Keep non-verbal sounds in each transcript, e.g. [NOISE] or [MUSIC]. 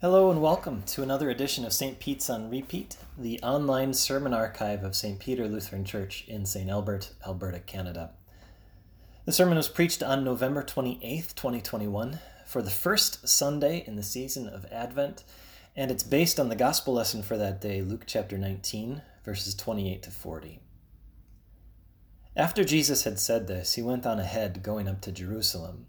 Hello and welcome to another edition of St. Pete's on Repeat, the online sermon archive of St. Peter Lutheran Church in St. Albert, Alberta, Canada. The sermon was preached on November 28th, 2021, for the first Sunday in the season of Advent, and it's based on the gospel lesson for that day, Luke chapter 19, verses 28 to 40. After Jesus had said this, he went on ahead, going up to Jerusalem.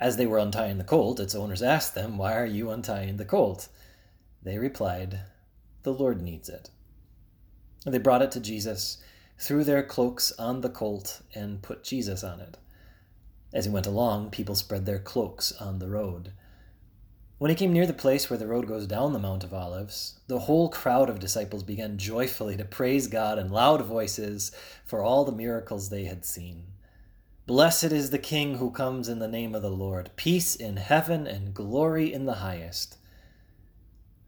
As they were untying the colt, its owners asked them, Why are you untying the colt? They replied, The Lord needs it. They brought it to Jesus, threw their cloaks on the colt, and put Jesus on it. As he went along, people spread their cloaks on the road. When he came near the place where the road goes down the Mount of Olives, the whole crowd of disciples began joyfully to praise God in loud voices for all the miracles they had seen. Blessed is the King who comes in the name of the Lord. Peace in heaven and glory in the highest.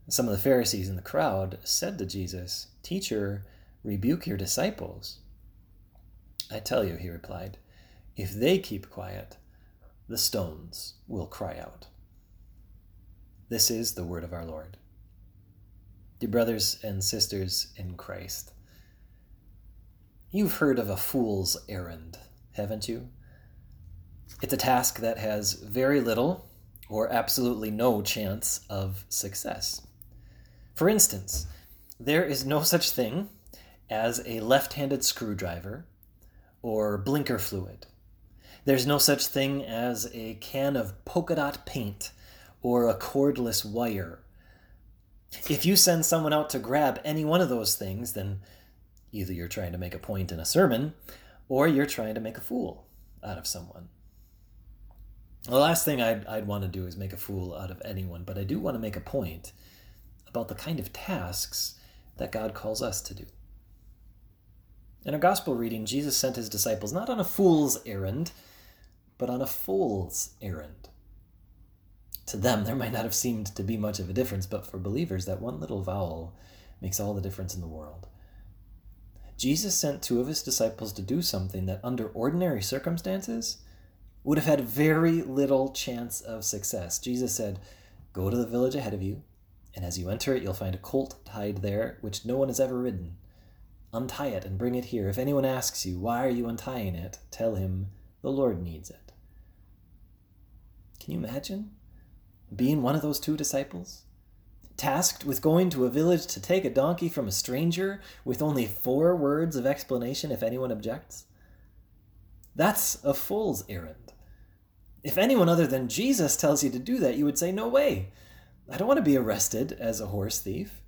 Some of the Pharisees in the crowd said to Jesus, Teacher, rebuke your disciples. I tell you, he replied, if they keep quiet, the stones will cry out. This is the word of our Lord. Dear brothers and sisters in Christ, you've heard of a fool's errand haven't you? It's a task that has very little or absolutely no chance of success. For instance, there is no such thing as a left handed screwdriver or blinker fluid. There's no such thing as a can of polka dot paint or a cordless wire. If you send someone out to grab any one of those things, then either you're trying to make a point in a sermon or you're trying to make a fool out of someone. The last thing I'd, I'd want to do is make a fool out of anyone, but I do want to make a point about the kind of tasks that God calls us to do. In our gospel reading, Jesus sent his disciples not on a fool's errand, but on a fool's errand. To them, there might not have seemed to be much of a difference, but for believers, that one little vowel makes all the difference in the world. Jesus sent two of his disciples to do something that, under ordinary circumstances, would have had very little chance of success. Jesus said, Go to the village ahead of you, and as you enter it, you'll find a colt tied there, which no one has ever ridden. Untie it and bring it here. If anyone asks you, Why are you untying it? tell him, The Lord needs it. Can you imagine being one of those two disciples? Tasked with going to a village to take a donkey from a stranger with only four words of explanation if anyone objects? That's a fool's errand. If anyone other than Jesus tells you to do that, you would say, No way. I don't want to be arrested as a horse thief.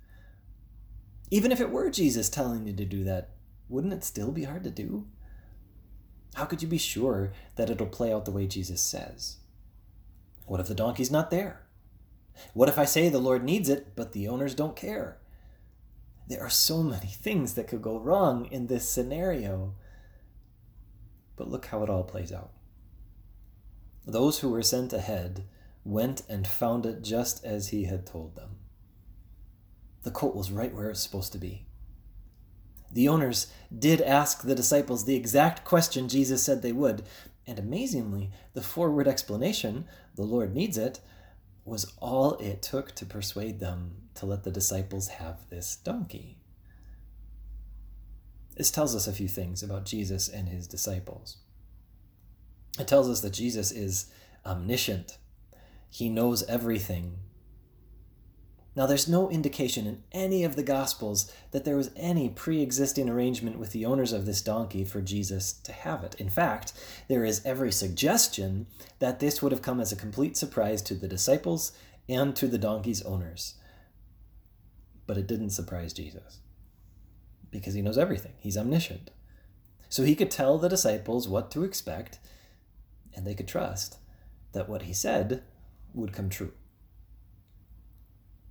Even if it were Jesus telling you to do that, wouldn't it still be hard to do? How could you be sure that it'll play out the way Jesus says? What if the donkey's not there? What if I say the Lord needs it, but the owners don't care? There are so many things that could go wrong in this scenario. But look how it all plays out. Those who were sent ahead went and found it just as he had told them. The colt was right where it's supposed to be. The owners did ask the disciples the exact question Jesus said they would, and amazingly, the forward explanation, the Lord needs it, was all it took to persuade them to let the disciples have this donkey. This tells us a few things about Jesus and his disciples. It tells us that Jesus is omniscient, he knows everything, now, there's no indication in any of the Gospels that there was any pre existing arrangement with the owners of this donkey for Jesus to have it. In fact, there is every suggestion that this would have come as a complete surprise to the disciples and to the donkey's owners. But it didn't surprise Jesus because he knows everything, he's omniscient. So he could tell the disciples what to expect, and they could trust that what he said would come true.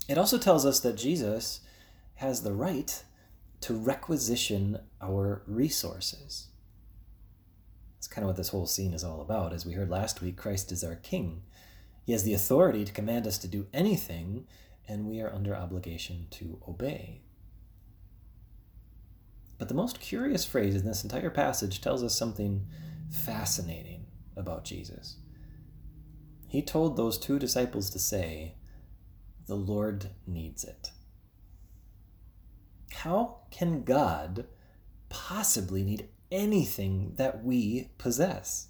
It also tells us that Jesus has the right to requisition our resources. That's kind of what this whole scene is all about. As we heard last week, Christ is our king. He has the authority to command us to do anything, and we are under obligation to obey. But the most curious phrase in this entire passage tells us something fascinating about Jesus. He told those two disciples to say, The Lord needs it. How can God possibly need anything that we possess?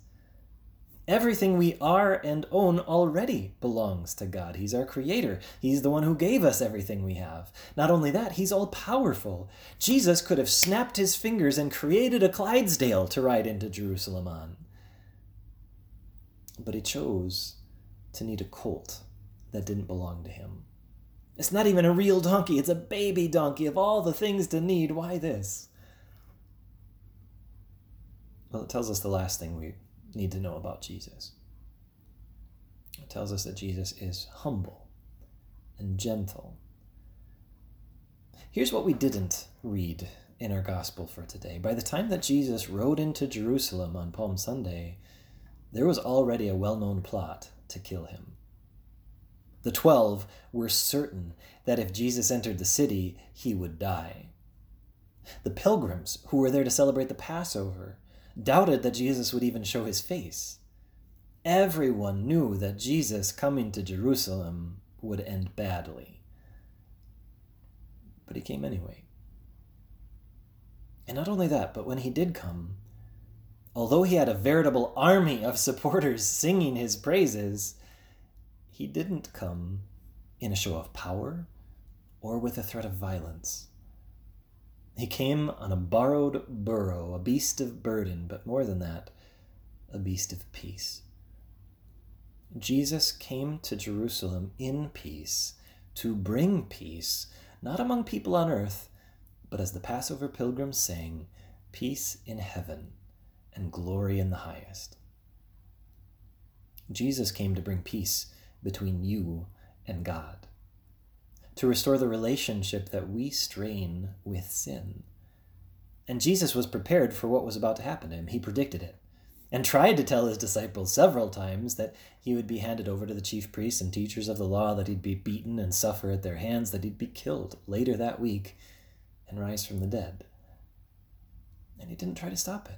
Everything we are and own already belongs to God. He's our creator. He's the one who gave us everything we have. Not only that, He's all powerful. Jesus could have snapped his fingers and created a Clydesdale to ride into Jerusalem on. But He chose to need a colt that didn't belong to Him. It's not even a real donkey, it's a baby donkey. Of all the things to need, why this? Well, it tells us the last thing we need to know about Jesus. It tells us that Jesus is humble and gentle. Here's what we didn't read in our gospel for today. By the time that Jesus rode into Jerusalem on Palm Sunday, there was already a well known plot to kill him. The twelve were certain that if Jesus entered the city, he would die. The pilgrims who were there to celebrate the Passover doubted that Jesus would even show his face. Everyone knew that Jesus coming to Jerusalem would end badly. But he came anyway. And not only that, but when he did come, although he had a veritable army of supporters [LAUGHS] singing his praises, he didn't come in a show of power or with a threat of violence. He came on a borrowed burro, a beast of burden, but more than that, a beast of peace. Jesus came to Jerusalem in peace to bring peace, not among people on earth, but as the Passover pilgrims sang, peace in heaven and glory in the highest. Jesus came to bring peace between you and God to restore the relationship that we strain with sin. And Jesus was prepared for what was about to happen to him. He predicted it and tried to tell his disciples several times that he would be handed over to the chief priests and teachers of the law, that he'd be beaten and suffer at their hands, that he'd be killed later that week and rise from the dead. And he didn't try to stop it.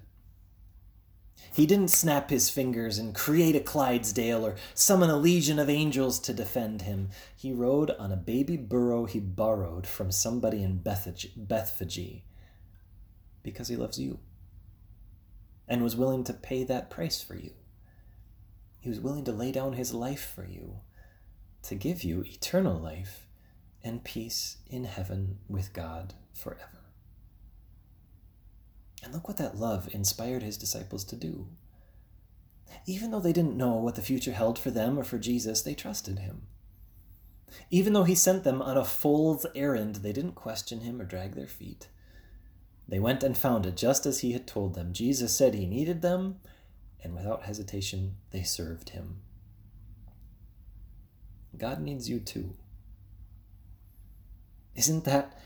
He didn't snap his fingers and create a Clydesdale or summon a legion of angels to defend him. He rode on a baby burro he borrowed from somebody in Bethphage because he loves you and was willing to pay that price for you. He was willing to lay down his life for you to give you eternal life and peace in heaven with God forever. And look what that love inspired his disciples to do. Even though they didn't know what the future held for them or for Jesus, they trusted him. Even though he sent them on a fool's errand, they didn't question him or drag their feet. They went and found it just as he had told them. Jesus said he needed them, and without hesitation, they served him. God needs you too. Isn't that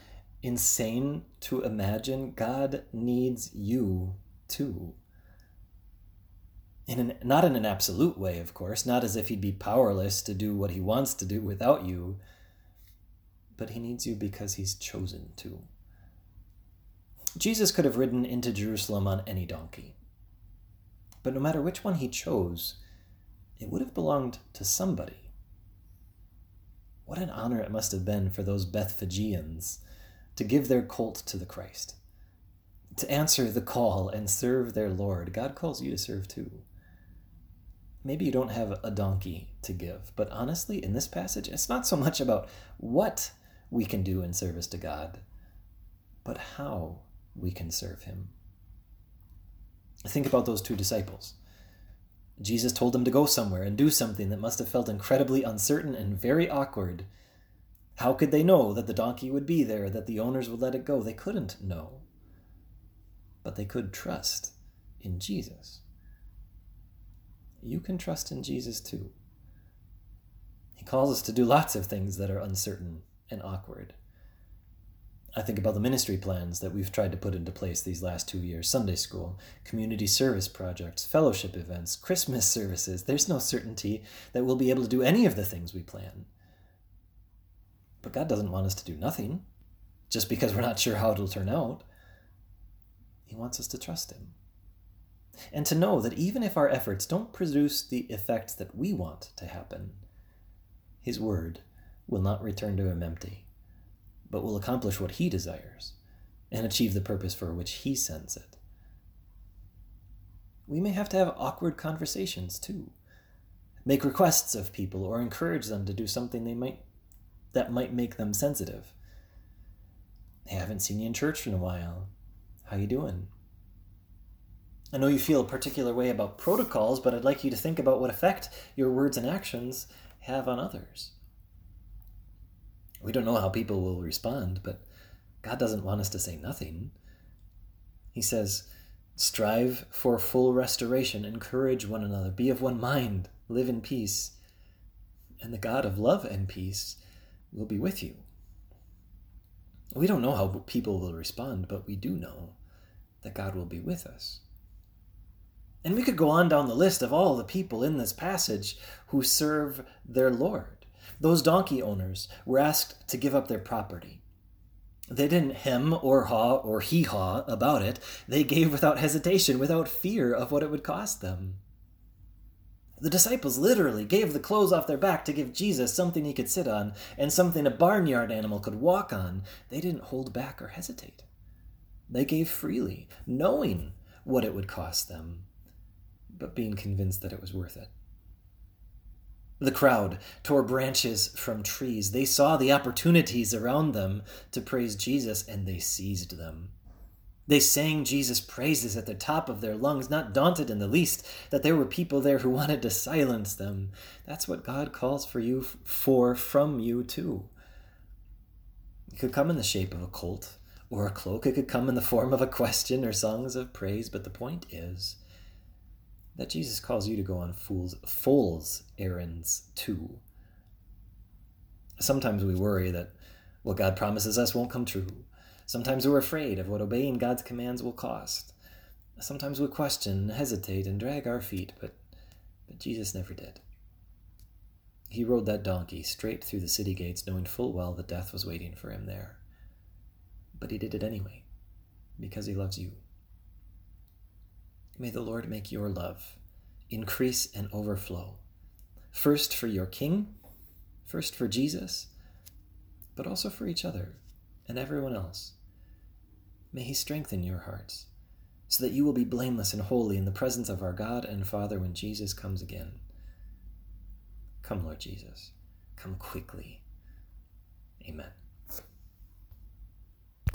insane to imagine God needs you too. In an, not in an absolute way, of course, not as if he'd be powerless to do what he wants to do without you, but he needs you because he's chosen to. Jesus could have ridden into Jerusalem on any donkey. But no matter which one he chose, it would have belonged to somebody. What an honor it must have been for those Bethphagians to give their colt to the Christ, to answer the call and serve their Lord. God calls you to serve too. Maybe you don't have a donkey to give, but honestly, in this passage, it's not so much about what we can do in service to God, but how we can serve Him. Think about those two disciples. Jesus told them to go somewhere and do something that must have felt incredibly uncertain and very awkward how could they know that the donkey would be there, that the owners would let it go? They couldn't know. But they could trust in Jesus. You can trust in Jesus too. He calls us to do lots of things that are uncertain and awkward. I think about the ministry plans that we've tried to put into place these last two years Sunday school, community service projects, fellowship events, Christmas services. There's no certainty that we'll be able to do any of the things we plan. But God doesn't want us to do nothing just because we're not sure how it'll turn out. He wants us to trust Him. And to know that even if our efforts don't produce the effects that we want to happen, His word will not return to Him empty, but will accomplish what He desires and achieve the purpose for which He sends it. We may have to have awkward conversations too, make requests of people, or encourage them to do something they might that might make them sensitive. Hey, I haven't seen you in church in a while. How you doing? I know you feel a particular way about protocols, but I'd like you to think about what effect your words and actions have on others. We don't know how people will respond, but God doesn't want us to say nothing. He says, Strive for full restoration, encourage one another, be of one mind, live in peace, and the God of love and peace will be with you. We don't know how people will respond, but we do know that God will be with us. And we could go on down the list of all the people in this passage who serve their Lord. Those donkey owners were asked to give up their property. They didn't hem or haw or hee haw about it. They gave without hesitation, without fear of what it would cost them. The disciples literally gave the clothes off their back to give Jesus something he could sit on and something a barnyard animal could walk on. They didn't hold back or hesitate. They gave freely, knowing what it would cost them, but being convinced that it was worth it. The crowd tore branches from trees. They saw the opportunities around them to praise Jesus and they seized them. They sang Jesus' praises at the top of their lungs, not daunted in the least that there were people there who [LAUGHS] wanted to silence them. That's what God calls for you for from you too. It could come in the shape of a colt or a cloak. It could come in the form of a question or songs of praise. But the point is that Jesus calls you to go on fool's fool's errands too. Sometimes we worry that what God promises us won't come true. Sometimes we're afraid of what obeying God's commands will cost. Sometimes we question, hesitate, and drag our feet, but, but Jesus never did. He rode that donkey straight through the city gates, knowing full well that death was waiting for him there. But he did it anyway, because he loves you. May the Lord make your love increase and overflow, first for your King, first for Jesus, but also for each other and everyone else. May He strengthen your hearts so that you will be blameless and holy in the presence of our God and Father when Jesus comes again. Come, Lord Jesus. Come quickly. Amen.